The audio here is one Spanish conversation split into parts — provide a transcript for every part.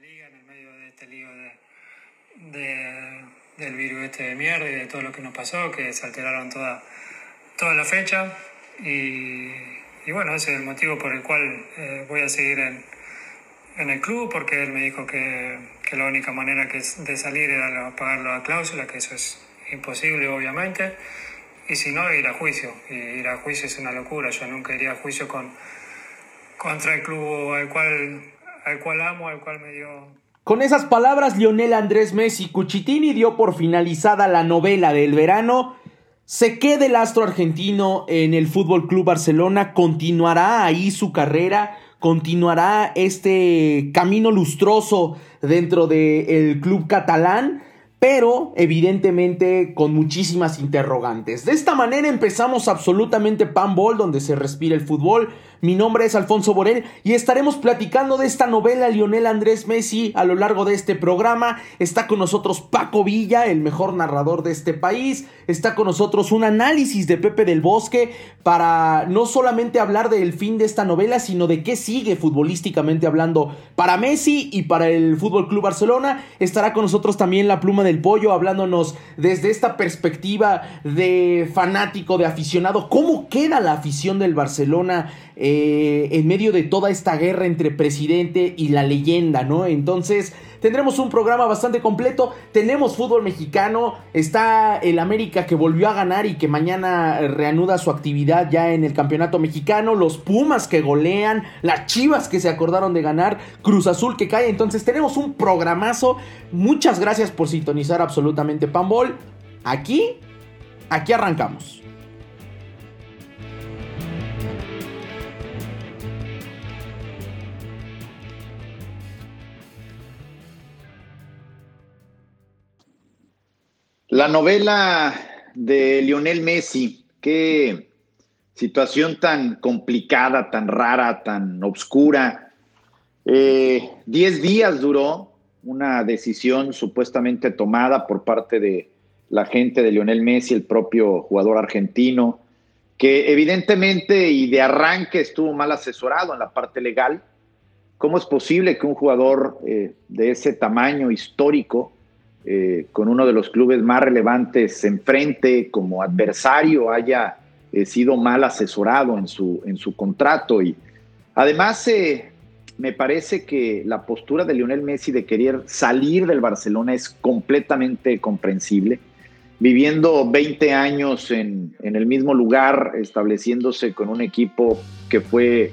liga en el medio de este lío de, del virus este de mierda y de todo lo que nos pasó, que se alteraron toda, toda la fecha. Y, y bueno, ese es el motivo por el cual eh, voy a seguir en, en, el club, porque él me dijo que, que la única manera que de salir era pagar la cláusula, que eso es imposible obviamente. Y si no, ir a juicio. Y ir a juicio es una locura. Yo nunca iría a juicio con, contra el club al cual, al cual amo, al cual me dio con esas palabras, Lionel Andrés Messi Cuchitini dio por finalizada la novela del verano. Se queda el astro argentino en el Fútbol Club Barcelona, continuará ahí su carrera, continuará este camino lustroso dentro del club catalán pero evidentemente con muchísimas interrogantes. De esta manera empezamos absolutamente Panball, donde se respira el fútbol. Mi nombre es Alfonso Borel y estaremos platicando de esta novela Lionel Andrés Messi a lo largo de este programa. Está con nosotros Paco Villa, el mejor narrador de este país. Está con nosotros un análisis de Pepe del Bosque para no solamente hablar del fin de esta novela, sino de qué sigue futbolísticamente hablando para Messi y para el Fútbol Club Barcelona. Estará con nosotros también la pluma del pollo hablándonos desde esta perspectiva de fanático, de aficionado. ¿Cómo queda la afición del Barcelona? Eh, en medio de toda esta guerra entre presidente y la leyenda, ¿no? Entonces, tendremos un programa bastante completo. Tenemos fútbol mexicano. Está el América que volvió a ganar y que mañana reanuda su actividad ya en el campeonato mexicano. Los Pumas que golean. Las Chivas que se acordaron de ganar. Cruz Azul que cae. Entonces, tenemos un programazo. Muchas gracias por sintonizar absolutamente Pambol. Aquí, aquí arrancamos. La novela de Lionel Messi, qué situación tan complicada, tan rara, tan obscura. Eh, diez días duró una decisión supuestamente tomada por parte de la gente de Lionel Messi, el propio jugador argentino, que evidentemente y de arranque estuvo mal asesorado en la parte legal. ¿Cómo es posible que un jugador eh, de ese tamaño histórico eh, con uno de los clubes más relevantes enfrente como adversario haya eh, sido mal asesorado en su, en su contrato. Y además, eh, me parece que la postura de Lionel Messi de querer salir del Barcelona es completamente comprensible. Viviendo 20 años en, en el mismo lugar, estableciéndose con un equipo que fue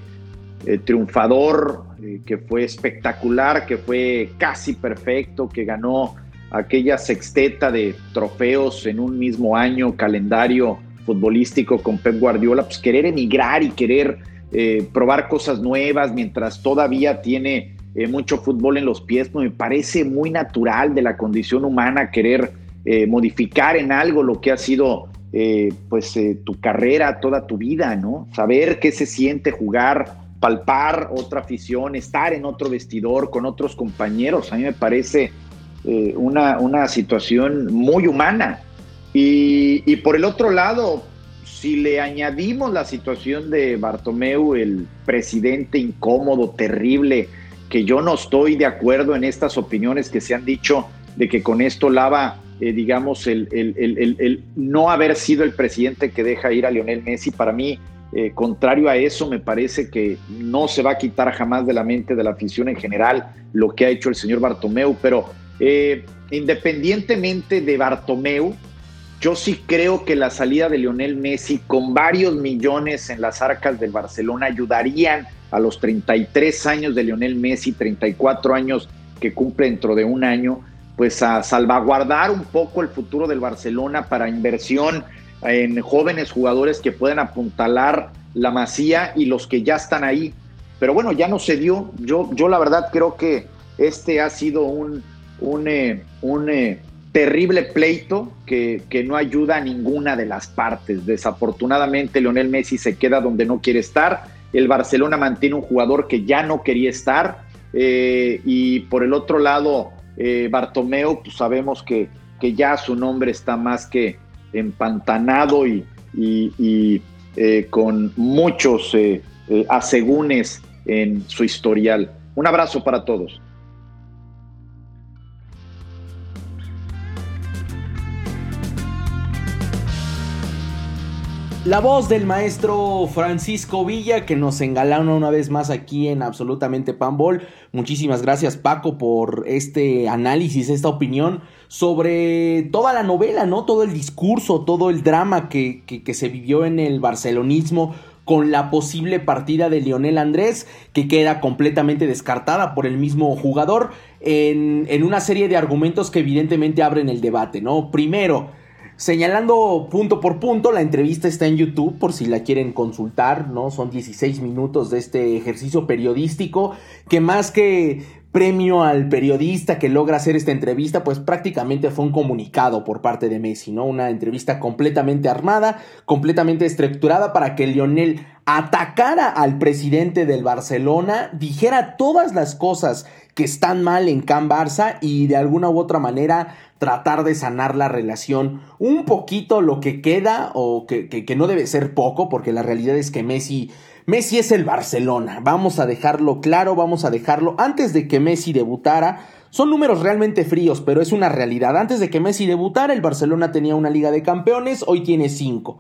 triunfador, que fue espectacular, que fue casi perfecto, que ganó aquella sexteta de trofeos en un mismo año, calendario futbolístico con Pep Guardiola, pues querer emigrar y querer eh, probar cosas nuevas mientras todavía tiene eh, mucho fútbol en los pies, pues me parece muy natural de la condición humana querer eh, modificar en algo lo que ha sido pues tu carrera, toda tu vida, ¿no? Saber qué se siente jugar, palpar otra afición, estar en otro vestidor con otros compañeros, a mí me parece eh, una, una, situación muy humana. Y, por el otro lado, si le añadimos la situación de Bartomeu, el presidente incómodo, terrible, que yo no estoy de acuerdo en estas opiniones que se han dicho de que con esto lava, eh, digamos, el, el, no haber sido el presidente que deja ir a Lionel Messi, para mí, eh, contrario a eso, me parece que no se va a quitar jamás de la mente de la afición en general lo que ha hecho el señor Bartomeu, pero eh, independientemente de Bartomeu, yo sí creo que la salida de Lionel Messi con varios millones en las arcas del Barcelona ayudarían a los 33 años de Lionel Messi, 34 años que cumple dentro de un año, pues a salvaguardar un poco el futuro del Barcelona para inversión en jóvenes jugadores que puedan apuntalar la masía y los que ya están ahí. Pero bueno, ya no se dio. Yo, yo la verdad creo que este ha sido un, un, eh, un eh, terrible pleito que, que, no ayuda a ninguna de las partes. Desafortunadamente, Leonel Messi se queda donde no quiere estar. El Barcelona mantiene un jugador que ya no quería estar. Eh, y por el otro lado, Bartomeo, pues sabemos que, que, ya su nombre está más que empantanado y, y, con muchos asegúnes en su historial. Un abrazo para todos. La voz del maestro Francisco Villa que nos engalana una vez más aquí en Absolutamente Panball. Muchísimas gracias Paco por este análisis, esta opinión sobre toda la novela, ¿no? Todo el discurso, todo el drama que, que, se vivió en el barcelonismo con la posible partida de Lionel Andrés, que queda completamente descartada por el mismo jugador, en, en una serie de argumentos que evidentemente abren el debate, ¿no? Primero, señalando punto por punto. La entrevista está en YouTube por si la quieren consultar, ¿no? Son 16 minutos de este ejercicio periodístico que más que premio al periodista que logra hacer esta entrevista, pues prácticamente fue un comunicado por parte de Messi, ¿no? Una entrevista completamente armada, completamente estructurada para que Lionel atacara al presidente del Barcelona, dijera todas las cosas que están mal en Can Barça y de alguna u otra manera tratar de sanar la relación un poquito lo que queda o que, que, no debe ser poco porque la realidad es que Messi Messi es el Barcelona, vamos a dejarlo claro, vamos a dejarlo antes de que Messi debutara. Son números realmente fríos, pero es una realidad. Antes de que Messi debutara, el Barcelona tenía una Liga de Campeones, hoy tiene cinco.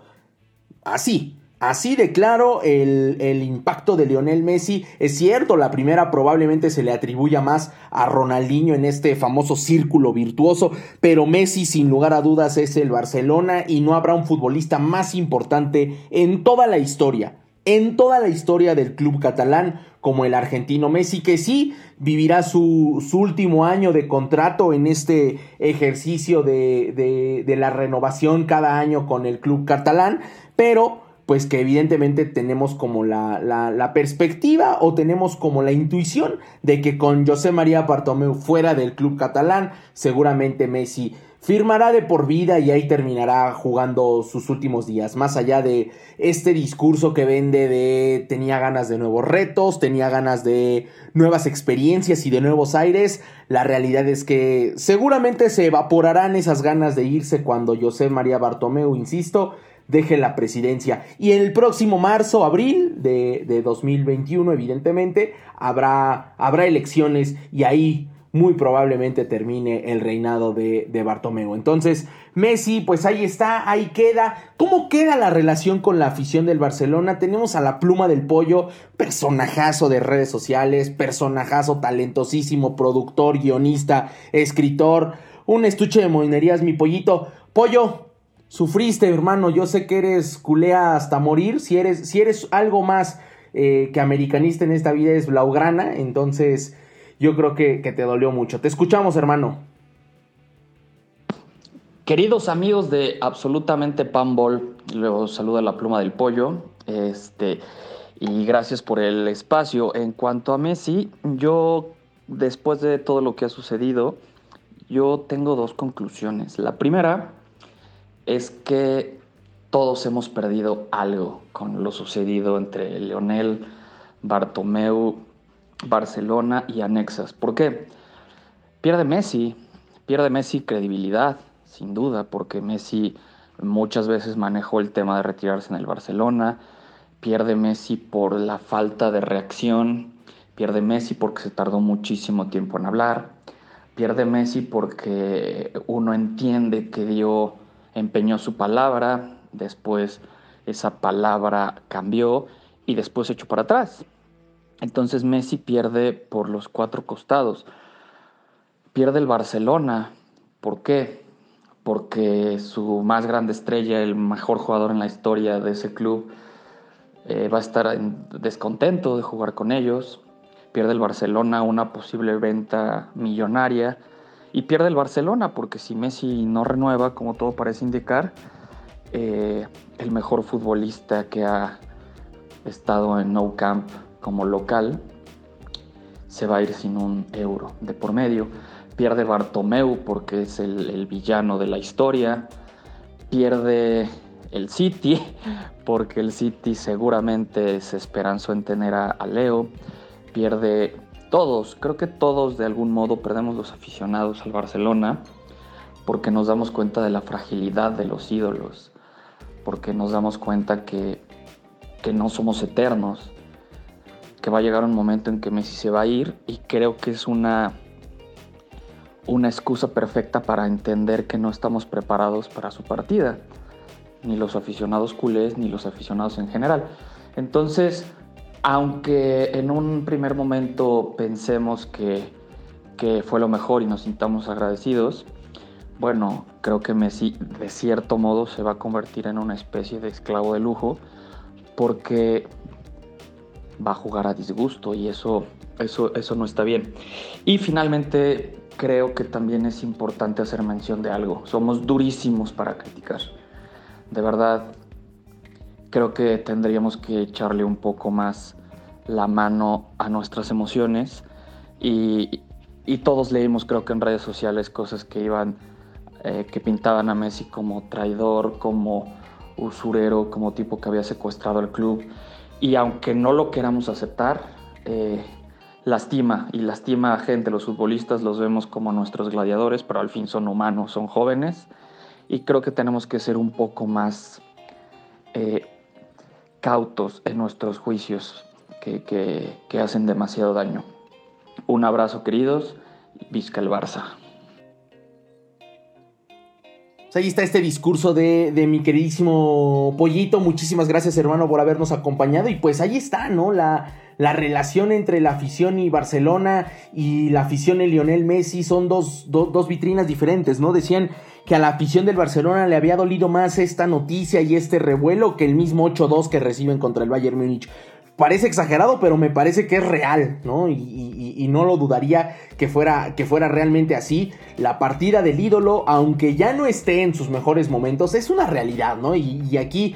Así, Así de claro el, el, impacto de Lionel Messi. Es cierto, la primera probablemente se le atribuya más a Ronaldinho en este famoso círculo virtuoso, pero Messi sin lugar a dudas es el Barcelona y no habrá un futbolista más importante en toda la historia, en toda la historia del club catalán como el argentino Messi, que sí vivirá su, su último año de contrato en este ejercicio de, de, de la renovación cada año con el club catalán, pero pues que evidentemente tenemos como la, la, perspectiva o tenemos como la intuición de que con José María Bartomeu fuera del club catalán, seguramente Messi firmará de por vida y ahí terminará jugando sus últimos días. Más allá de este discurso que vende de tenía ganas de nuevos retos, tenía ganas de nuevas experiencias y de nuevos aires, la realidad es que seguramente se evaporarán esas ganas de irse cuando José María Bartomeu, insisto, deje la presidencia. Y en el próximo marzo, abril de, 2021, evidentemente, habrá, habrá elecciones y ahí muy probablemente termine el reinado de, de. Entonces, Messi, pues ahí está, ahí queda. ¿Cómo queda la relación con la afición del Barcelona? Tenemos a la pluma del pollo, personajazo de redes sociales, personajazo talentosísimo, productor, guionista, escritor, un estuche de monerías, mi pollito. Pollo, sufriste, hermano. Yo sé que eres culea hasta morir. Si eres, si eres algo más eh, que americanista en esta vida es blaugrana, entonces yo creo que, te dolió mucho. Te escuchamos, hermano. Queridos amigos de Absolutamente Panball, luego saluda la pluma del pollo. Este, y gracias por el espacio. En cuanto a Messi, yo, después de todo lo que ha sucedido, yo tengo dos conclusiones. La primera es que todos hemos perdido algo con lo sucedido entre Leonel, Bartomeu, Barcelona y Anexas. ¿Por qué? Pierde Messi, pierde Messi credibilidad, sin duda, porque Messi muchas veces manejó el tema de retirarse en el Barcelona, pierde Messi por la falta de reacción, pierde Messi porque se tardó muchísimo tiempo en hablar, pierde Messi porque uno entiende que dio empeñó su palabra, después esa palabra cambió y después echó para atrás. Entonces Messi pierde por los cuatro costados. Pierde el Barcelona. ¿Por qué? Porque su más grande estrella, el mejor jugador en la historia de ese club, eh, va a estar en descontento de jugar con ellos. Pierde el Barcelona una posible venta millonaria y pierde el Barcelona, porque si Messi no renueva, como todo parece indicar, eh, el mejor futbolista que ha estado en No Camp como local se va a ir sin un euro de por medio. Pierde Bartomeu porque es el, villano de la historia. Pierde el City porque el City seguramente se esperanzó en tener a Leo. Pierde todos, creo que todos de algún modo perdemos los aficionados al Barcelona porque nos damos cuenta de la fragilidad de los ídolos, porque nos damos cuenta que, que no somos eternos, que va a llegar un momento en que Messi se va a ir y creo que es una, una excusa perfecta para entender que no estamos preparados para su partida. ni los aficionados culés, ni los aficionados en general. Entonces, aunque en un primer momento pensemos que, que fue lo mejor y nos sintamos agradecidos, bueno, creo que Messi de cierto modo se va a convertir en una especie de esclavo de lujo porque va a jugar a disgusto y eso, eso, eso no está bien. Y finalmente creo que también es importante hacer mención de algo. Somos durísimos para criticar. De verdad, creo que tendríamos que echarle un poco más la mano a nuestras emociones y, y todos leímos creo que en redes sociales cosas que iban eh, que pintaban a Messi como traidor, como usurero, como tipo que había secuestrado al club. Y aunque no lo queramos aceptar, eh, lastima y lastima a gente. Los futbolistas los vemos como nuestros gladiadores, pero al fin son humanos, son jóvenes. Y creo que tenemos que ser un poco más eh, cautos en nuestros juicios que, que hacen demasiado daño. Un abrazo, queridos. Vizca el Barça ahí está este discurso de, mi queridísimo Pollito. Muchísimas gracias, hermano, por habernos acompañado. Y pues ahí está, ¿no? La, la relación entre la afición y Barcelona y la afición de Lionel Messi son dos, dos vitrinas diferentes, ¿no? Decían que a la afición del Barcelona le había dolido más esta noticia y este revuelo que el mismo 8-2 que reciben contra el Bayern Múnich parece exagerado, pero me parece que es real, ¿no? Y, no lo dudaría que fuera, que fuera realmente así. La partida del ídolo, aunque ya no esté en sus mejores momentos, es una realidad, ¿no? Y, aquí,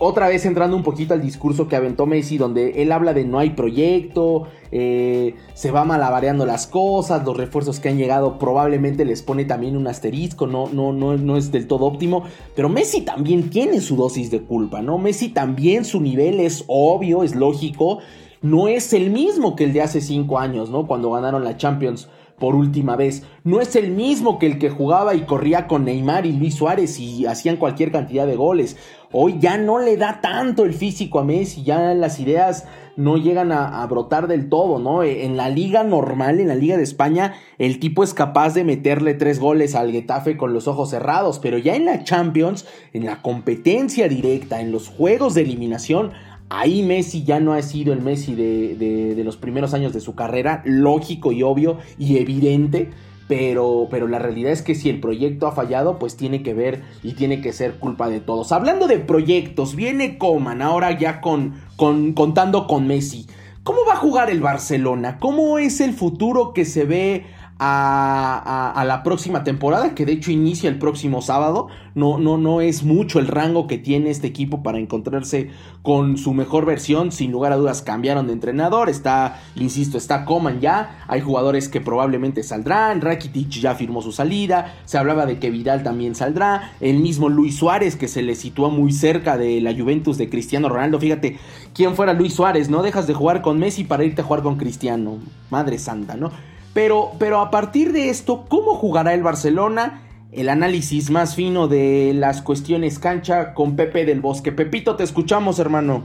otra vez entrando un poquito al discurso que aventó Messi, donde él habla de no hay proyecto, eh, se va malabareando las cosas, los refuerzos que han llegado probablemente les pone también un asterisco, no, no, no, no es del todo óptimo, pero Messi también tiene su dosis de culpa, ¿no? Messi también su nivel es obvio, es lógico, no es el mismo que el de hace cinco años, ¿no? Cuando ganaron la Champions por última vez. No es el mismo que el que jugaba y corría con Neymar y Luis Suárez y hacían cualquier cantidad de goles. Hoy ya no le da tanto el físico a Messi, ya las ideas no llegan a, brotar del todo, ¿no? E, en la liga normal, en la liga de España, el tipo es capaz de meterle tres goles al Getafe con los ojos cerrados, pero ya en la Champions, en la competencia directa, en los juegos de eliminación, Ahí Messi ya no ha sido el Messi de, de, los primeros años de su carrera, lógico y obvio y evidente, pero, pero la realidad es que si el proyecto ha fallado, pues tiene que ver y tiene que ser culpa de todos. Hablando de proyectos, viene Coman ahora ya con, con, contando con Messi. ¿Cómo va a jugar el Barcelona? ¿Cómo es el futuro que se ve a, la próxima temporada, que de hecho inicia el próximo sábado. No, no, no es mucho el rango que tiene este equipo para encontrarse con su mejor versión. Sin lugar a dudas cambiaron de entrenador. Está, insisto, está Coman ya. Hay jugadores que probablemente saldrán. Rakitic ya firmó su salida. Se hablaba de que Vidal también saldrá. El mismo Luis Suárez que se le sitúa muy cerca de la Juventus de Cristiano Ronaldo. Fíjate, quién fuera Luis Suárez, no dejas de jugar con Messi para irte a jugar con Cristiano. Madre santa, ¿no? Pero, pero a partir de esto, ¿cómo jugará el Barcelona? El análisis más fino de las cuestiones cancha con Pepe del Bosque. Pepito, te escuchamos, hermano.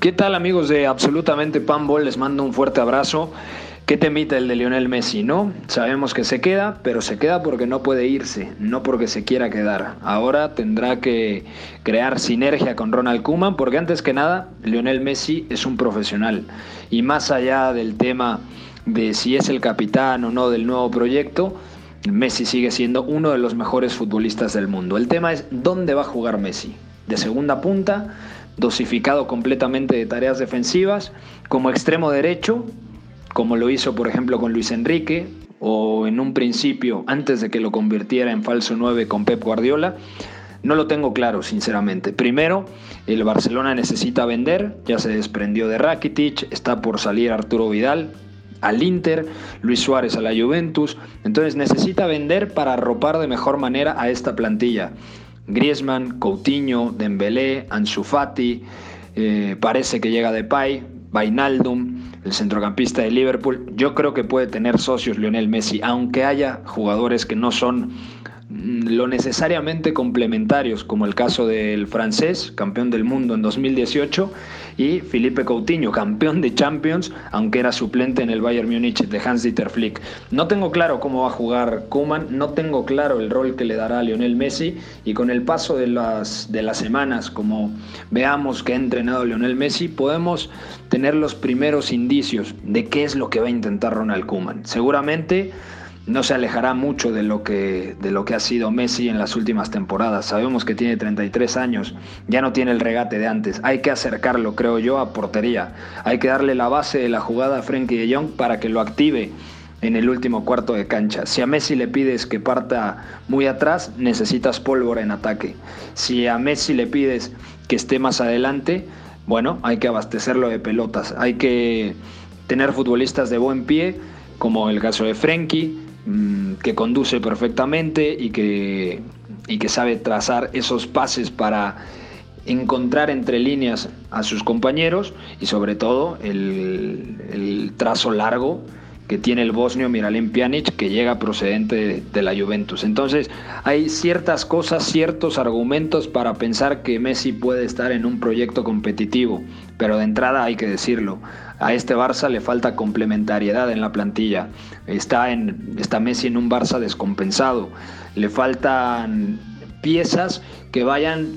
¿Qué tal amigos de Absolutamente Panball? Les mando un fuerte abrazo. ¿Qué temita el de Lionel Messi, no? Sabemos que se queda, pero se queda porque no puede irse, no porque se quiera quedar. Ahora tendrá que crear sinergia con Ronald Koeman, porque antes que nada, Lionel Messi es un profesional. Y más allá del tema de si es el capitán o no del nuevo proyecto, Messi sigue siendo uno de los mejores futbolistas del mundo. El tema es dónde va a jugar Messi. De segunda punta, dosificado completamente de tareas defensivas, como extremo derecho como lo hizo por ejemplo con Luis Enrique o en un principio antes de que lo convirtiera en falso 9 con Pep Guardiola. No lo tengo claro, sinceramente. Primero, el Barcelona necesita vender, ya se desprendió de Rakitic, está por salir Arturo Vidal al Inter, Luis Suárez a la Juventus, entonces necesita vender para arropar de mejor manera a esta plantilla. Griezmann, Coutinho, Dembélé, Ansu Fati, eh, parece que llega Depay, Vainaldum, el centrocampista de Liverpool. Yo creo que puede tener socios Lionel Messi, aunque haya jugadores que no son mm, lo necesariamente complementarios, como el caso del francés, campeón del mundo en 2018, y Felipe Coutinho, campeón de Champions, aunque era suplente en el Bayern Múnich de Hans-Dieter Flick. No tengo claro cómo va a jugar Kuman, no tengo claro el rol que le dará a Lionel Messi y con el paso de las, de las semanas, como veamos que ha entrenado Lionel Messi, podemos tener los primeros indicios de qué es lo que va a intentar Ronald Kuman. Seguramente no se alejará mucho de lo, que, de lo que ha sido Messi en las últimas temporadas. Sabemos que tiene 33 años, ya no tiene el regate de antes. Hay que acercarlo, creo yo, a portería. Hay que darle la base de la jugada a Frenkie de Jong para que lo active en el último cuarto de cancha. Si a Messi le pides que parta muy atrás, necesitas pólvora en ataque. Si a Messi le pides que esté más adelante, bueno, hay que abastecerlo de pelotas. Hay que tener futbolistas de buen pie, como el caso de Frenkie, Mm, que conduce perfectamente y que, y que sabe trazar esos pases para encontrar entre líneas a sus compañeros y sobre todo el, trazo largo que tiene el bosnio Miralem Pjanic que llega procedente de, la Juventus. Entonces hay ciertas cosas, ciertos argumentos para pensar que Messi puede estar en un proyecto competitivo, pero de entrada hay que decirlo, a este Barça le falta complementariedad en la plantilla. Está, en, está Messi en un Barça descompensado. Le faltan piezas que vayan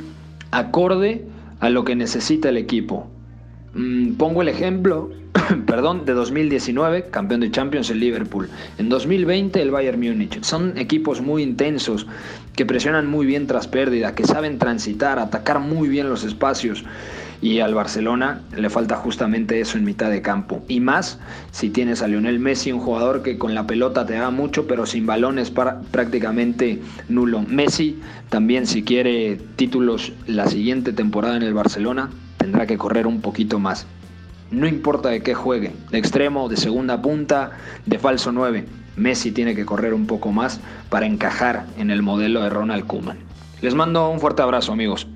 acorde a lo que necesita el equipo. Mm, pongo el ejemplo, perdón, de 2019, campeón de Champions el Liverpool. En 2020 el Bayern Múnich. Son equipos muy intensos, que presionan muy bien tras pérdida, que saben transitar, atacar muy bien los espacios y al Barcelona le falta justamente eso en mitad de campo. Y más si tienes a Lionel Messi, un jugador que con la pelota te da mucho, pero sin balones prácticamente nulo. Messi también si quiere títulos la siguiente temporada en el Barcelona, tendrá que correr un poquito más. No importa de qué juegue, de extremo, de segunda punta, de falso 9. Messi tiene que correr un poco más para encajar en el modelo de Ronald Koeman. Les mando un fuerte abrazo amigos.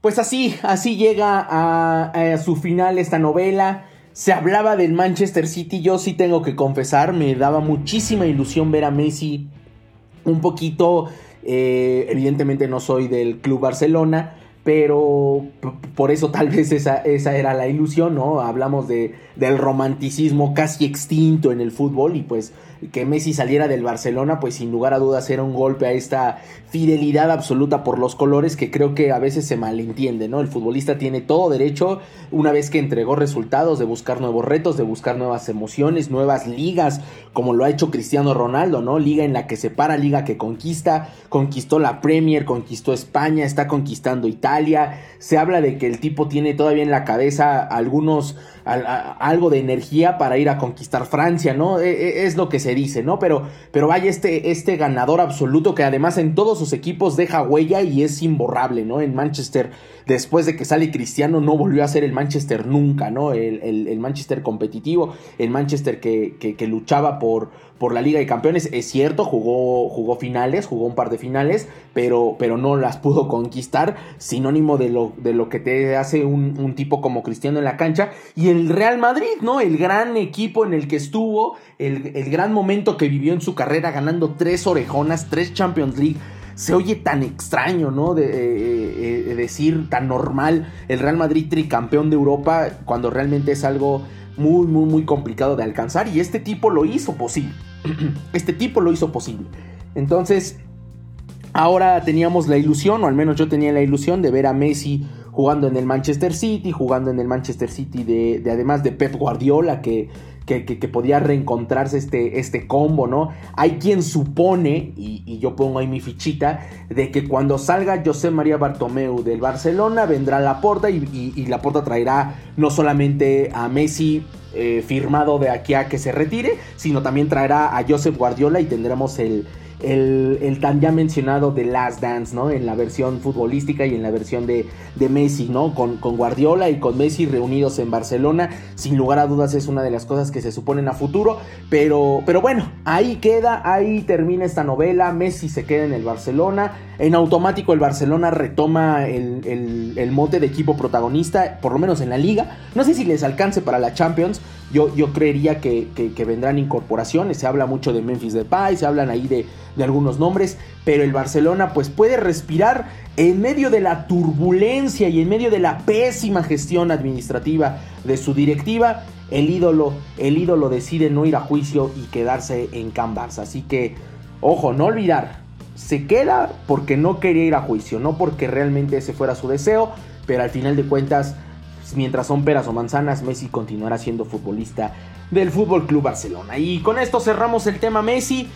Pues así, así llega a, su final esta novela. Se hablaba del Manchester City, yo sí tengo que confesar, me daba muchísima ilusión ver a Messi un poquito, eh, evidentemente no soy del Club Barcelona, pero por eso tal vez esa, esa era la ilusión, ¿no? Hablamos de, del romanticismo casi extinto en el fútbol y pues que Messi saliera del Barcelona, pues sin lugar a dudas era un golpe a esta fidelidad absoluta por los colores que creo que a veces se malentiende, ¿no? El futbolista tiene todo derecho, una vez que entregó resultados, de buscar nuevos retos, de buscar nuevas emociones, nuevas ligas, como lo ha hecho Cristiano Ronaldo, ¿no? Liga en la que se para, liga que conquista, conquistó la Premier, conquistó España, está conquistando Italia, se habla de que el tipo tiene todavía en la cabeza algunos algo de energía para ir a conquistar Francia, ¿no? E, e, es lo que se dice, ¿no? Pero, pero vaya este, este ganador absoluto que además en todos sus equipos deja huella y es imborrable, ¿no? En Manchester, después de que sale Cristiano, no volvió a ser el Manchester nunca, ¿no? El, Manchester competitivo, el Manchester que, que luchaba por por la Liga de Campeones. Es cierto, jugó, jugó finales, jugó un par de finales, pero, pero no las pudo conquistar. Sinónimo de lo, de lo que te hace un, tipo como Cristiano en la cancha. El Real Madrid, ¿no? El gran equipo en el que estuvo, el, gran momento que vivió en su carrera, ganando tres orejonas, tres Champions League se oye tan extraño, ¿no? De, eh, eh, decir tan normal el Real Madrid tricampeón de Europa cuando realmente es algo muy, muy, muy complicado de alcanzar y este tipo lo hizo posible. este tipo lo hizo posible. Entonces, ahora teníamos la ilusión, o al menos yo tenía la ilusión de ver a Messi jugando en el Manchester City, jugando en el Manchester City de, además de Pep Guardiola, que, que, podía reencontrarse este, este combo, ¿no? Hay quien supone, y, yo pongo ahí mi fichita, de que cuando salga José María Bartomeu del Barcelona, vendrá Laporta y, y, y Laporta traerá no solamente a Messi eh, firmado de aquí a que se retire, sino también traerá a Joseph Guardiola y tendremos el, el, tan ya mencionado The Last Dance, ¿no? En la versión futbolística y en la versión de, de Messi, ¿no? Con, con, Guardiola y con Messi reunidos en Barcelona. Sin lugar a dudas es una de las cosas que se suponen a futuro. Pero, pero bueno, ahí queda, ahí termina esta novela. Messi se queda en el Barcelona. En automático el Barcelona retoma el, mote de equipo protagonista, por lo menos en la liga. No sé si les alcance para la Champions. Yo, yo creería que, vendrán incorporaciones. Se habla mucho de Memphis Depay, se hablan ahí de, de algunos nombres. Pero el Barcelona pues puede respirar en medio de la turbulencia y en medio de la pésima gestión administrativa de su directiva. El ídolo, el ídolo decide no ir a juicio y quedarse en Can. Así que, ojo, no olvidar, se queda porque no quería ir a juicio, no porque realmente ese fuera su deseo, pero al final de cuentas, mientras son peras o manzanas, Messi continuará siendo futbolista del Fútbol Club Barcelona. Y con esto cerramos el tema Messi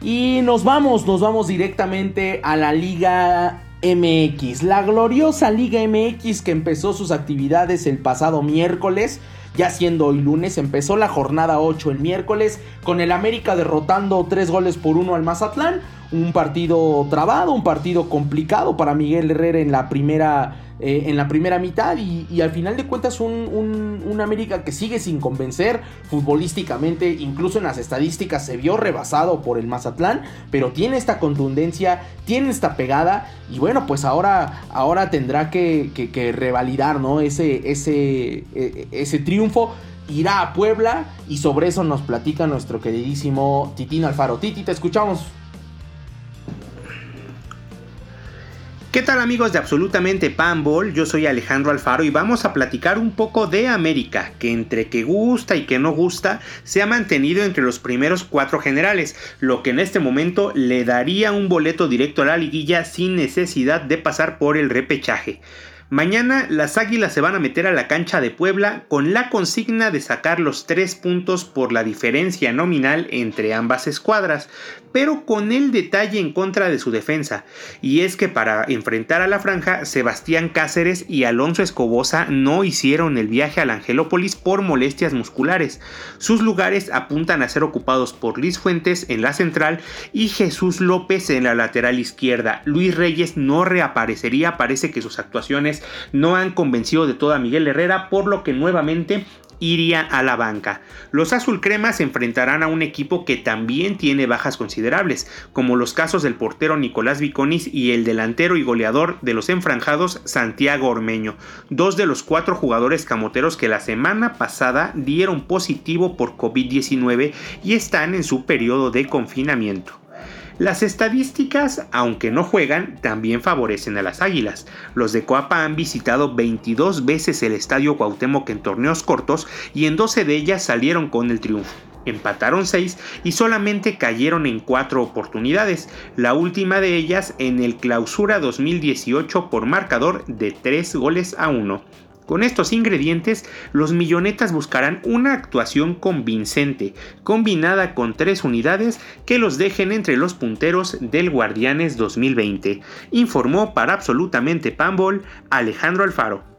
y nos vamos, nos vamos directamente a la Liga MX, la gloriosa Liga MX que empezó sus actividades el pasado miércoles ya siendo hoy lunes, empezó la jornada 8 el miércoles con el América derrotando 3 goles por 1 al Mazatlán. Un partido trabado, un partido complicado para Miguel Herrera en la primera eh, en la primera mitad y, al final de cuentas un, América que sigue sin convencer futbolísticamente, incluso en las estadísticas se vio rebasado por el Mazatlán, pero tiene esta contundencia, tiene esta pegada y bueno, pues ahora, ahora tendrá que, revalidar ¿no? ese, ese, e, ese triunfo irá a Puebla y sobre eso nos platica nuestro queridísimo Titín Alfaro. Titi, te escuchamos. ¿Qué tal amigos de Absolutamente Panball? Yo soy Alejandro Alfaro y vamos a platicar un poco de América, que entre que gusta y que no gusta se ha mantenido entre los primeros cuatro generales, lo que en este momento le daría un boleto directo a la liguilla sin necesidad de pasar por el repechaje. Mañana las Águilas se van a meter a la cancha de Puebla con la consigna de sacar los tres puntos por la diferencia nominal entre ambas escuadras, pero con el detalle en contra de su defensa, y es que para enfrentar a la franja, Sebastián Cáceres y Alonso Escobosa no hicieron el viaje al Angelópolis por molestias musculares. Sus lugares apuntan a ser ocupados por Luis Fuentes en la central y Jesús López en la lateral izquierda. Luis Reyes no reaparecería, parece que sus actuaciones no han convencido de todo a Miguel Herrera, por lo que nuevamente iría a la banca. Los azulcremas se enfrentarán a un equipo que también tiene bajas considerables, como los casos del portero Nicolás Viconis y el delantero y goleador de los enfranjados Santiago Ormeño, dos de los cuatro jugadores camoteros que la semana pasada dieron positivo por COVID-19 y están en su periodo de confinamiento. Las estadísticas, aunque no juegan, también favorecen a las Águilas. Los de Coapa han visitado 22 veces el Estadio Cuauhtémoc en torneos cortos y en 12 de ellas salieron con el triunfo. Empataron 6 y solamente cayeron en 4 oportunidades, la última de ellas en el Clausura 2018 por marcador de 3 goles a 1. Con estos ingredientes, los millonetas buscarán una actuación convincente, combinada con tres unidades que los dejen entre los punteros del Guardianes 2020, informó para absolutamente Pambol Alejandro Alfaro.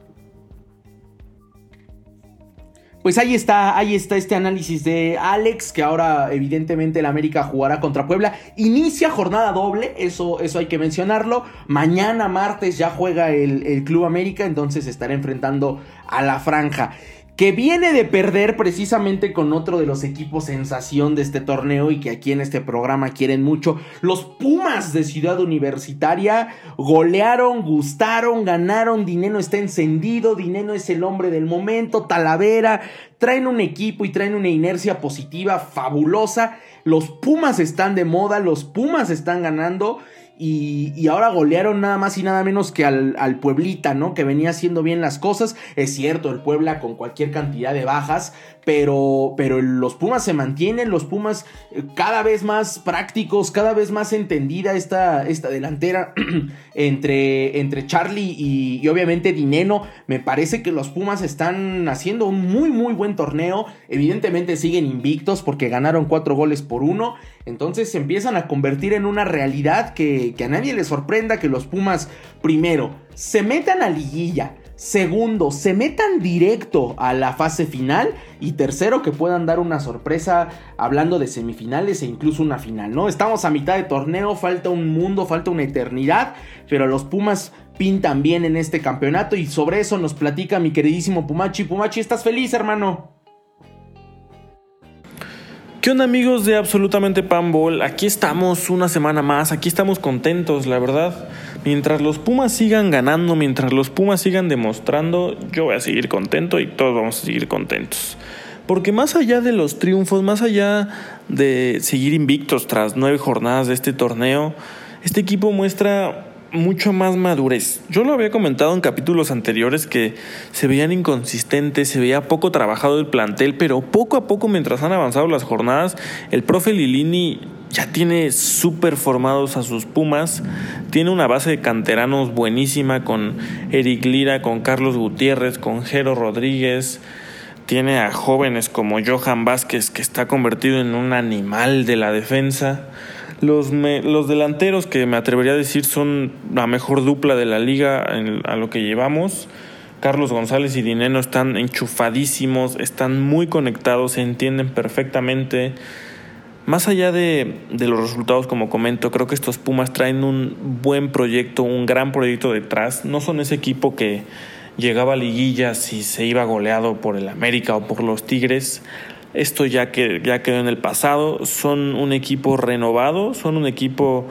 Pues ahí está, ahí está este análisis de Alex, que ahora evidentemente el América jugará contra Puebla. Inicia jornada doble, eso, eso hay que mencionarlo. Mañana martes ya juega el, el Club América, entonces estará enfrentando a la franja que viene de perder precisamente con otro de los equipos sensación de este torneo y que aquí en este programa quieren mucho. Los Pumas de Ciudad Universitaria golearon, gustaron, ganaron, Dinero está encendido, Dinero es el hombre del momento, Talavera, traen un equipo y traen una inercia positiva fabulosa. Los Pumas están de moda, los Pumas están ganando y, ahora golearon nada más y nada menos que al, al, Pueblita, ¿no? Que venía haciendo bien las cosas. Es cierto, el Puebla con cualquier cantidad de bajas, pero, pero los Pumas se mantienen, los Pumas eh, cada vez más prácticos, cada vez más entendida esta, esta delantera entre, entre Charlie y, y, obviamente Dineno. Me parece que los Pumas están haciendo un muy, muy buen torneo. Evidentemente siguen invictos porque ganaron cuatro goles por uno. Entonces se empiezan a convertir en una realidad que, que a nadie le sorprenda que los Pumas, primero, se metan a liguilla Segundo, se metan directo a la fase final. Y tercero, que puedan dar una sorpresa hablando de semifinales e incluso una final, ¿no? Estamos a mitad de torneo, falta un mundo, falta una eternidad. Pero los Pumas pintan bien en este campeonato. Y sobre eso nos platica mi queridísimo Pumachi. Pumachi, ¿estás feliz, hermano? ¿Qué onda amigos de Absolutamente Panball? Aquí estamos una semana más, aquí estamos contentos, la verdad. Mientras los Pumas sigan ganando, mientras los Pumas sigan demostrando, yo voy a seguir contento y todos vamos a seguir contentos. Porque más allá de los triunfos, más allá de seguir invictos tras nueve jornadas de este torneo, este equipo muestra mucho más madurez. Yo lo había comentado en capítulos anteriores que se veían inconsistentes, se veía poco trabajado el plantel, pero poco a poco mientras han avanzado las jornadas, el profe Lilini ya tiene súper formados a sus Pumas, tiene una base de canteranos buenísima con Eric Lira, con Carlos Gutiérrez, con Jero Rodríguez, tiene a jóvenes como Johan Vázquez que está convertido en un animal de la defensa. Los, los delanteros que me atrevería a decir son la mejor dupla de la liga a lo que llevamos. Carlos González y Dineno están enchufadísimos, están muy conectados, se entienden perfectamente. Más allá de, de, los resultados, como comento, creo que estos Pumas traen un buen proyecto, un gran proyecto detrás. No son ese equipo que llegaba a liguillas y se iba goleado por el América o por los Tigres. Esto ya, que, ya quedó en el pasado. Son un equipo renovado, son un equipo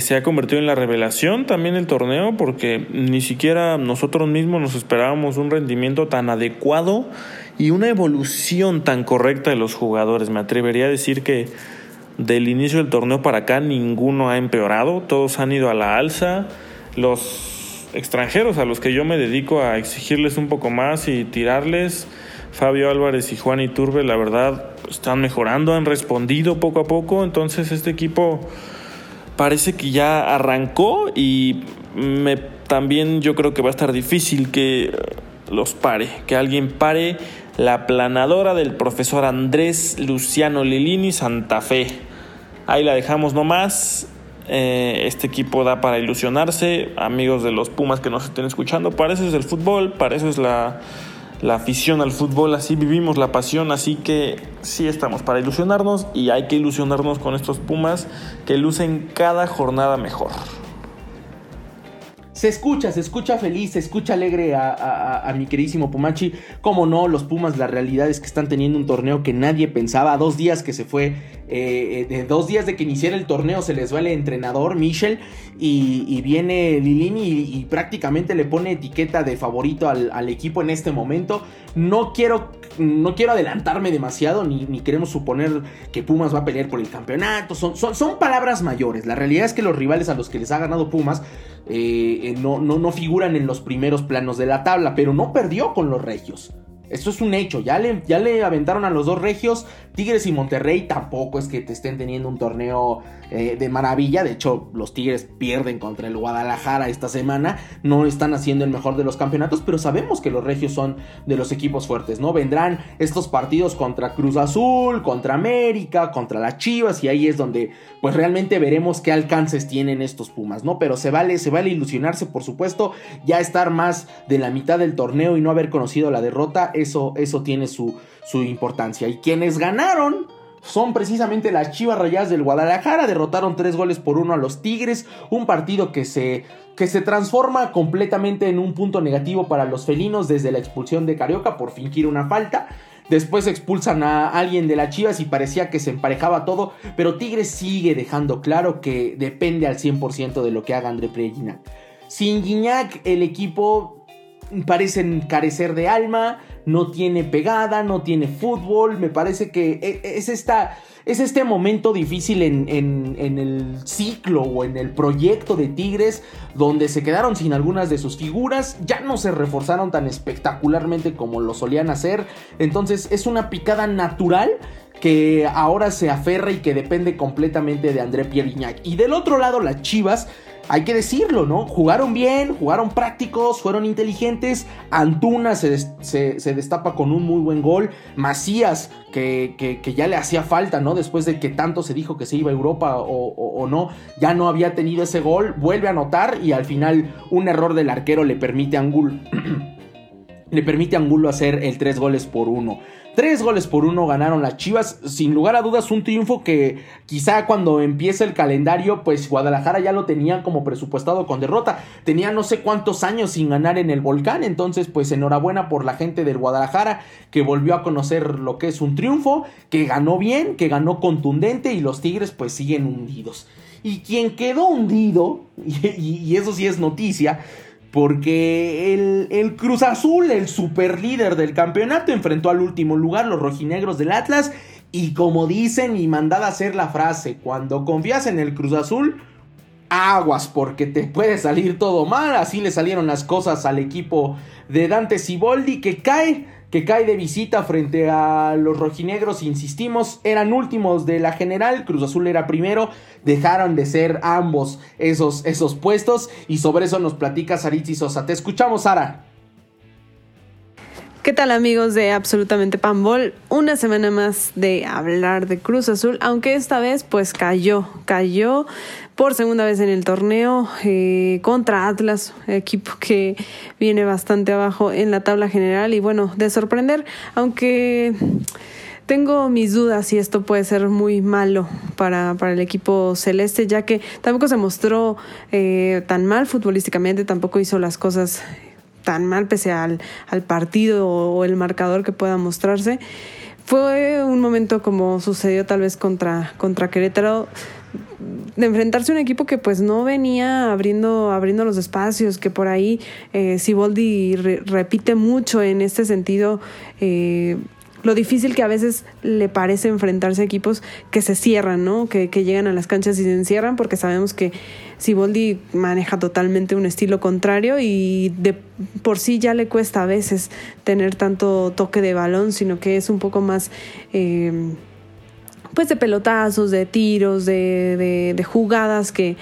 se ha convertido en la revelación también del torneo porque ni siquiera nosotros mismos nos esperábamos un rendimiento tan adecuado y una evolución tan correcta de los jugadores. Me atrevería a decir que del inicio del torneo para acá ninguno ha empeorado, todos han ido a la alza. Los extranjeros a los que yo me dedico a exigirles un poco más y tirarles Fabio Álvarez y Juan Iturbe, la verdad, están mejorando, han respondido poco a poco. Entonces, este equipo parece que ya arrancó y también yo creo que va a estar difícil que los pare, que alguien pare la planadora del profesor Andrés Luciano Lilini Santa Fe. Ahí la dejamos nomás. Eh, este equipo da para ilusionarse. Amigos de los Pumas que nos estén escuchando, para eso es el fútbol, para eso es la la afición al fútbol, así vivimos la pasión, así que sí estamos para ilusionarnos y hay que ilusionarnos con estos Pumas que lucen cada jornada mejor. Se escucha, se escucha feliz, se escucha alegre a, mi queridísimo Pumachi. Como no, los Pumas, la realidad es que están teniendo un torneo que nadie pensaba. Dos días que se fue, eh, de dos días de que iniciara el torneo, se les va el entrenador, Michel, y, viene Lilini y, prácticamente le pone etiqueta de favorito al, equipo en este momento. No quiero, no quiero adelantarme demasiado, ni, ni, queremos suponer que Pumas va a pelear por el campeonato. Son, son, son palabras mayores. La realidad es que los rivales a los que les ha ganado Pumas eh, no, no, no figuran en los primeros planos de la tabla, pero no perdió con los regios. Esto es un hecho, ya le, ya le aventaron a los dos regios, Tigres y Monterrey tampoco es que te estén teniendo un torneo eh, de maravilla, de hecho los Tigres pierden contra el Guadalajara esta semana, no están haciendo el mejor de los campeonatos, pero sabemos que los regios son de los equipos fuertes, ¿no? Vendrán estos partidos contra Cruz Azul, contra América, contra las Chivas y ahí es donde pues realmente veremos qué alcances tienen estos Pumas, ¿no? Pero se vale, se vale ilusionarse, por supuesto, ya estar más de la mitad del torneo y no haber conocido la derrota eso, eso tiene su, su importancia. Y quienes ganaron son precisamente las Chivas Rayadas del Guadalajara. Derrotaron tres goles por uno a los Tigres. Un partido que se, que se transforma completamente en un punto negativo para los felinos desde la expulsión de Carioca por fingir una falta. Después expulsan a alguien de las Chivas y parecía que se emparejaba todo. Pero Tigres sigue dejando claro que depende al 100% de lo que haga André Pierre Sin Guiñac, el equipo parece carecer de alma no tiene pegada, no tiene fútbol. Me parece que e, es, esta, es este momento difícil en, en, el ciclo o en el proyecto de Tigres, donde se quedaron sin algunas de sus figuras, ya no se reforzaron tan espectacularmente como lo solían hacer. Entonces es una picada natural que ahora se aferra y que depende completamente de André Pierre Y del otro lado, las Chivas hay que decirlo, ¿no? Jugaron bien, jugaron prácticos, fueron inteligentes. Antuna se, destapa con un muy buen gol. Macías, que, ya le hacía falta, ¿no? Después de que tanto se dijo que se iba a Europa o, no, ya no había tenido ese gol. Vuelve a anotar y al final un error del arquero le permite a Angul le permite a Angulo hacer el 3 goles por 1. 3 goles por 1 ganaron las Chivas, sin lugar a dudas un triunfo que quizá cuando empiece el calendario, pues Guadalajara ya lo tenía como presupuestado con derrota. Tenía no sé cuántos años sin ganar en el volcán, entonces pues enhorabuena por la gente del Guadalajara que volvió a conocer lo que es un triunfo, que ganó bien, que ganó contundente y los Tigres pues siguen hundidos. Y quien quedó hundido, y, eso sí es noticia, porque el, Cruz Azul, el super líder del campeonato, enfrentó al último lugar, los rojinegros del Atlas. Y como dicen y mandada a hacer la frase, cuando confías en el Cruz Azul, aguas porque te puede salir todo mal. Así le salieron las cosas al equipo de Dante Siboldi que cae que cae de visita frente a los rojinegros, insistimos, eran últimos de la general, Cruz Azul era primero, dejaron de ser ambos esos, esos puestos y sobre eso nos platica Saritzi Sosa. Te escuchamos, Sara. ¿Qué tal amigos de Absolutamente Panbol? Una semana más de hablar de Cruz Azul, aunque esta vez pues cayó, cayó por segunda vez en el torneo eh, contra Atlas, equipo que viene bastante abajo en la tabla general y bueno, de sorprender, aunque tengo mis dudas si esto puede ser muy malo para, para el equipo celeste, ya que tampoco se mostró eh, tan mal futbolísticamente, tampoco hizo las cosas tan mal pese al, al partido o, el marcador que pueda mostrarse. Fue un momento como sucedió tal vez contra, contra Querétaro, de enfrentarse a un equipo que pues no venía abriendo, abriendo los espacios, que por ahí eh, Siboldi repite mucho en este sentido. Eh, lo difícil que a veces le parece enfrentarse a equipos que se cierran, ¿no? Que, que llegan a las canchas y se encierran, porque sabemos que Siboldi maneja totalmente un estilo contrario y de por sí ya le cuesta a veces tener tanto toque de balón, sino que es un poco más. Eh, pues de pelotazos, de tiros, de, de, de jugadas que,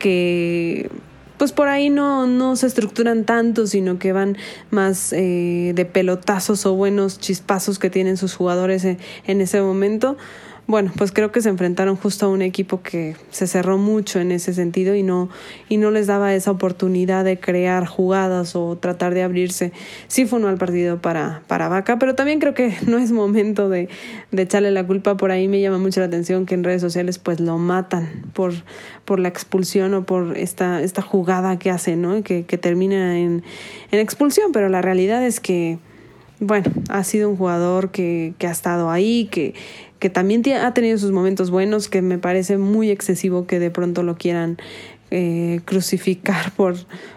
que pues por ahí no, no se estructuran tanto, sino que van más eh, de pelotazos o buenos chispazos que tienen sus jugadores en, en ese momento bueno, pues creo que se enfrentaron justo a un equipo que se cerró mucho en ese sentido y no, y no les daba esa oportunidad de crear jugadas o tratar de abrirse. Sí fue un mal partido para, para Vaca, pero también creo que no es momento de, de echarle la culpa. Por ahí me llama mucho la atención que en redes sociales pues lo matan por, por la expulsión o por esta, esta jugada que hace, ¿no? Que, que termina en, en expulsión, pero la realidad es que bueno, ha sido un jugador que, que ha estado ahí, que, que también ha tenido sus momentos buenos, que me parece muy excesivo que de pronto lo quieran eh, crucificar por,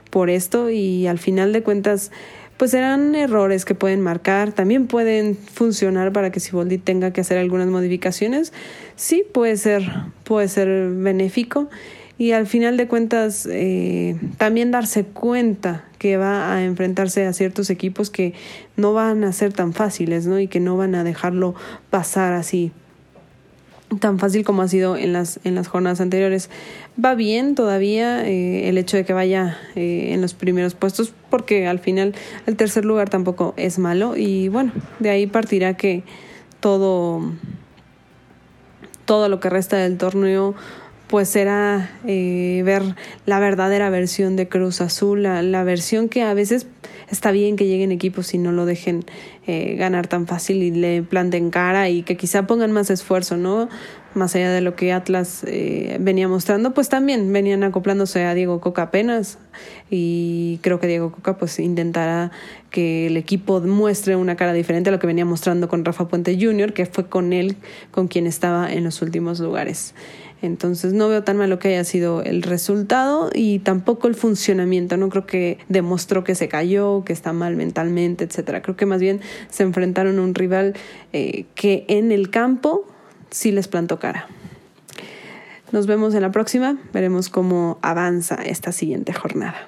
por esto. Y al final de cuentas pues serán errores que pueden marcar, también pueden funcionar para que Siboldi tenga que hacer algunas modificaciones, sí puede ser, puede ser benéfico y al final de cuentas eh, también darse cuenta que va a enfrentarse a ciertos equipos que no van a ser tan fáciles, ¿no? Y que no van a dejarlo pasar así tan fácil como ha sido en las, en las jornadas anteriores. Va bien todavía eh, el hecho de que vaya eh, en los primeros puestos, porque al final el tercer lugar tampoco es malo y bueno, de ahí partirá que todo, todo lo que resta del torneo pues será eh, ver la verdadera versión de Cruz Azul, la, la, versión que a veces está bien que lleguen equipos y no lo dejen eh, ganar tan fácil y le planten cara y que quizá pongan más esfuerzo, ¿no? Más allá de lo que Atlas eh, venía mostrando, pues también venían acoplándose a Diego Coca apenas y creo que Diego Coca pues intentará que el equipo muestre una cara diferente a lo que venía mostrando con Rafa Puente Jr., que fue con él con quien estaba en los últimos lugares. Entonces no veo tan malo que haya sido el resultado y tampoco el funcionamiento. No creo que demostró que se cayó, que está mal mentalmente, etcétera. Creo que más bien se enfrentaron a un rival eh, que en el campo sí les plantó cara. Nos vemos en la próxima. Veremos cómo avanza esta siguiente jornada.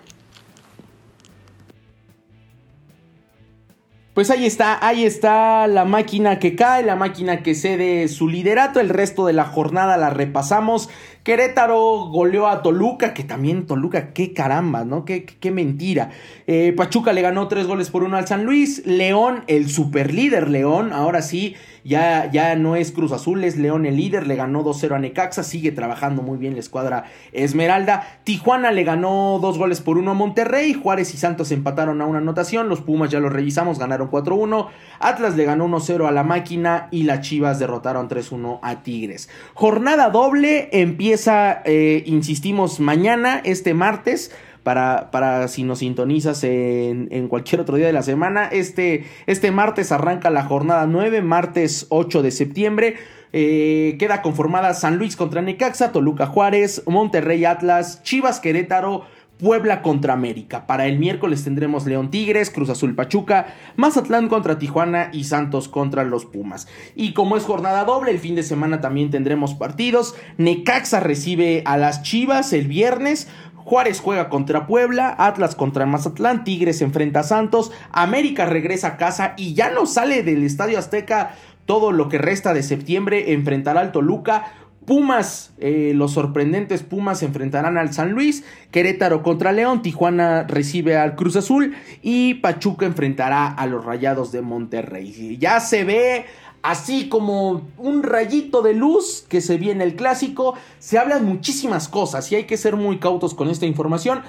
Pues ahí está, ahí está la máquina que cae, la máquina que cede su liderato. El resto de la jornada la repasamos. Querétaro goleó a Toluca, que también Toluca, qué caramba, ¿no? Qué, qué mentira. Eh, Pachuca le ganó tres goles por uno al San Luis. León, el superlíder León, ahora sí, ya, ya no es Cruz Azul, es León el líder, le ganó 2-0 a Necaxa, sigue trabajando muy bien la escuadra Esmeralda. Tijuana le ganó dos goles por uno a Monterrey, Juárez y Santos empataron a una anotación, los Pumas ya lo revisamos, ganaron 4-1, Atlas le ganó 1-0 a la máquina y las Chivas derrotaron 3-1 a Tigres. Jornada doble empieza, eh, insistimos, mañana, este martes. Para, para, si nos sintonizas en, en, cualquier otro día de la semana. Este, este martes arranca la jornada 9, martes 8 de septiembre. Eh, queda conformada San Luis contra Necaxa, Toluca Juárez, Monterrey Atlas, Chivas Querétaro, Puebla contra América. Para el miércoles tendremos León Tigres, Cruz Azul Pachuca, Mazatlán contra Tijuana y Santos contra los Pumas. Y como es jornada doble, el fin de semana también tendremos partidos. Necaxa recibe a las Chivas el viernes. Juárez juega contra Puebla, Atlas contra Mazatlán, Tigres enfrenta a Santos, América regresa a casa y ya no sale del Estadio Azteca todo lo que resta de septiembre, enfrentará al Toluca, Pumas, eh, los sorprendentes Pumas enfrentarán al San Luis, Querétaro contra León, Tijuana recibe al Cruz Azul y Pachuca enfrentará a los Rayados de Monterrey. Ya se ve así como un rayito de luz que se viene el clásico, se hablan muchísimas cosas y hay que ser muy cautos con esta información.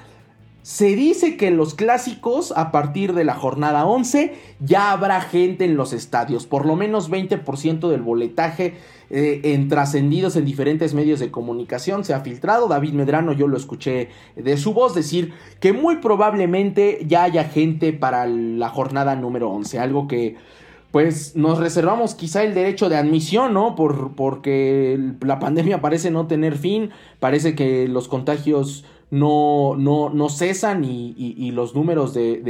Se dice que en los clásicos, a partir de la jornada 11, ya habrá gente en los estadios. Por lo menos 20% del boletaje eh, en trascendidos en diferentes medios de comunicación se ha filtrado. David Medrano, yo lo escuché de su voz decir que muy probablemente ya haya gente para la jornada número 11. Algo que pues nos reservamos quizá el derecho de admisión, ¿no? Por, porque la pandemia parece no tener fin, parece que los contagios no, no, no cesan y, los números de,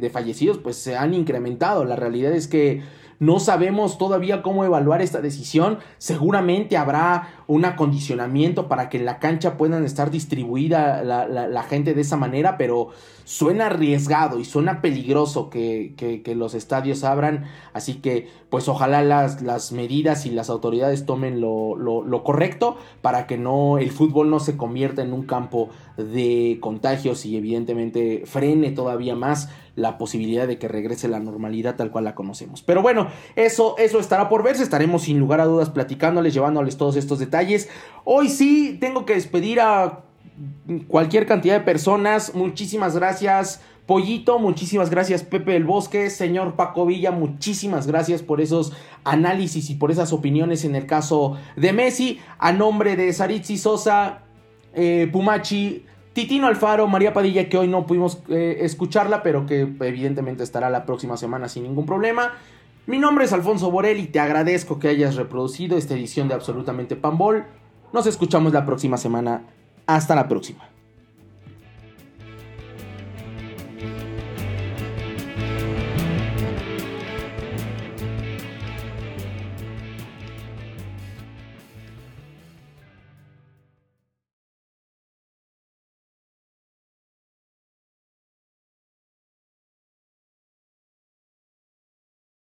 de, fallecidos pues se han incrementado. La realidad es que no sabemos todavía cómo evaluar esta decisión. Seguramente habrá un acondicionamiento para que en la cancha puedan estar distribuida la, gente de esa manera, pero suena arriesgado y suena peligroso que, los estadios abran. Así que, pues ojalá las, las medidas y las autoridades tomen lo, lo, correcto para que no el fútbol no se convierta en un campo de contagios y evidentemente frene todavía más la posibilidad de que regrese la normalidad tal cual la conocemos. Pero bueno, eso, eso estará por verse. Estaremos sin lugar a dudas platicándoles, llevándoles todos estos Hoy sí tengo que despedir a cualquier cantidad de personas. Muchísimas gracias. Pollito, muchísimas gracias Pepe del Bosque, señor Paco Villa, muchísimas gracias por esos análisis y por esas opiniones en el caso de Messi. A nombre de Saritzi Sosa, eh, Pumachi, Titino Alfaro, María Padilla, que hoy no pudimos eh, escucharla, pero que evidentemente estará la próxima semana sin ningún problema. Mi nombre es Alfonso Borel y te agradezco que hayas reproducido esta edición de Absolutamente Pambol. Nos escuchamos la próxima semana. Hasta la próxima.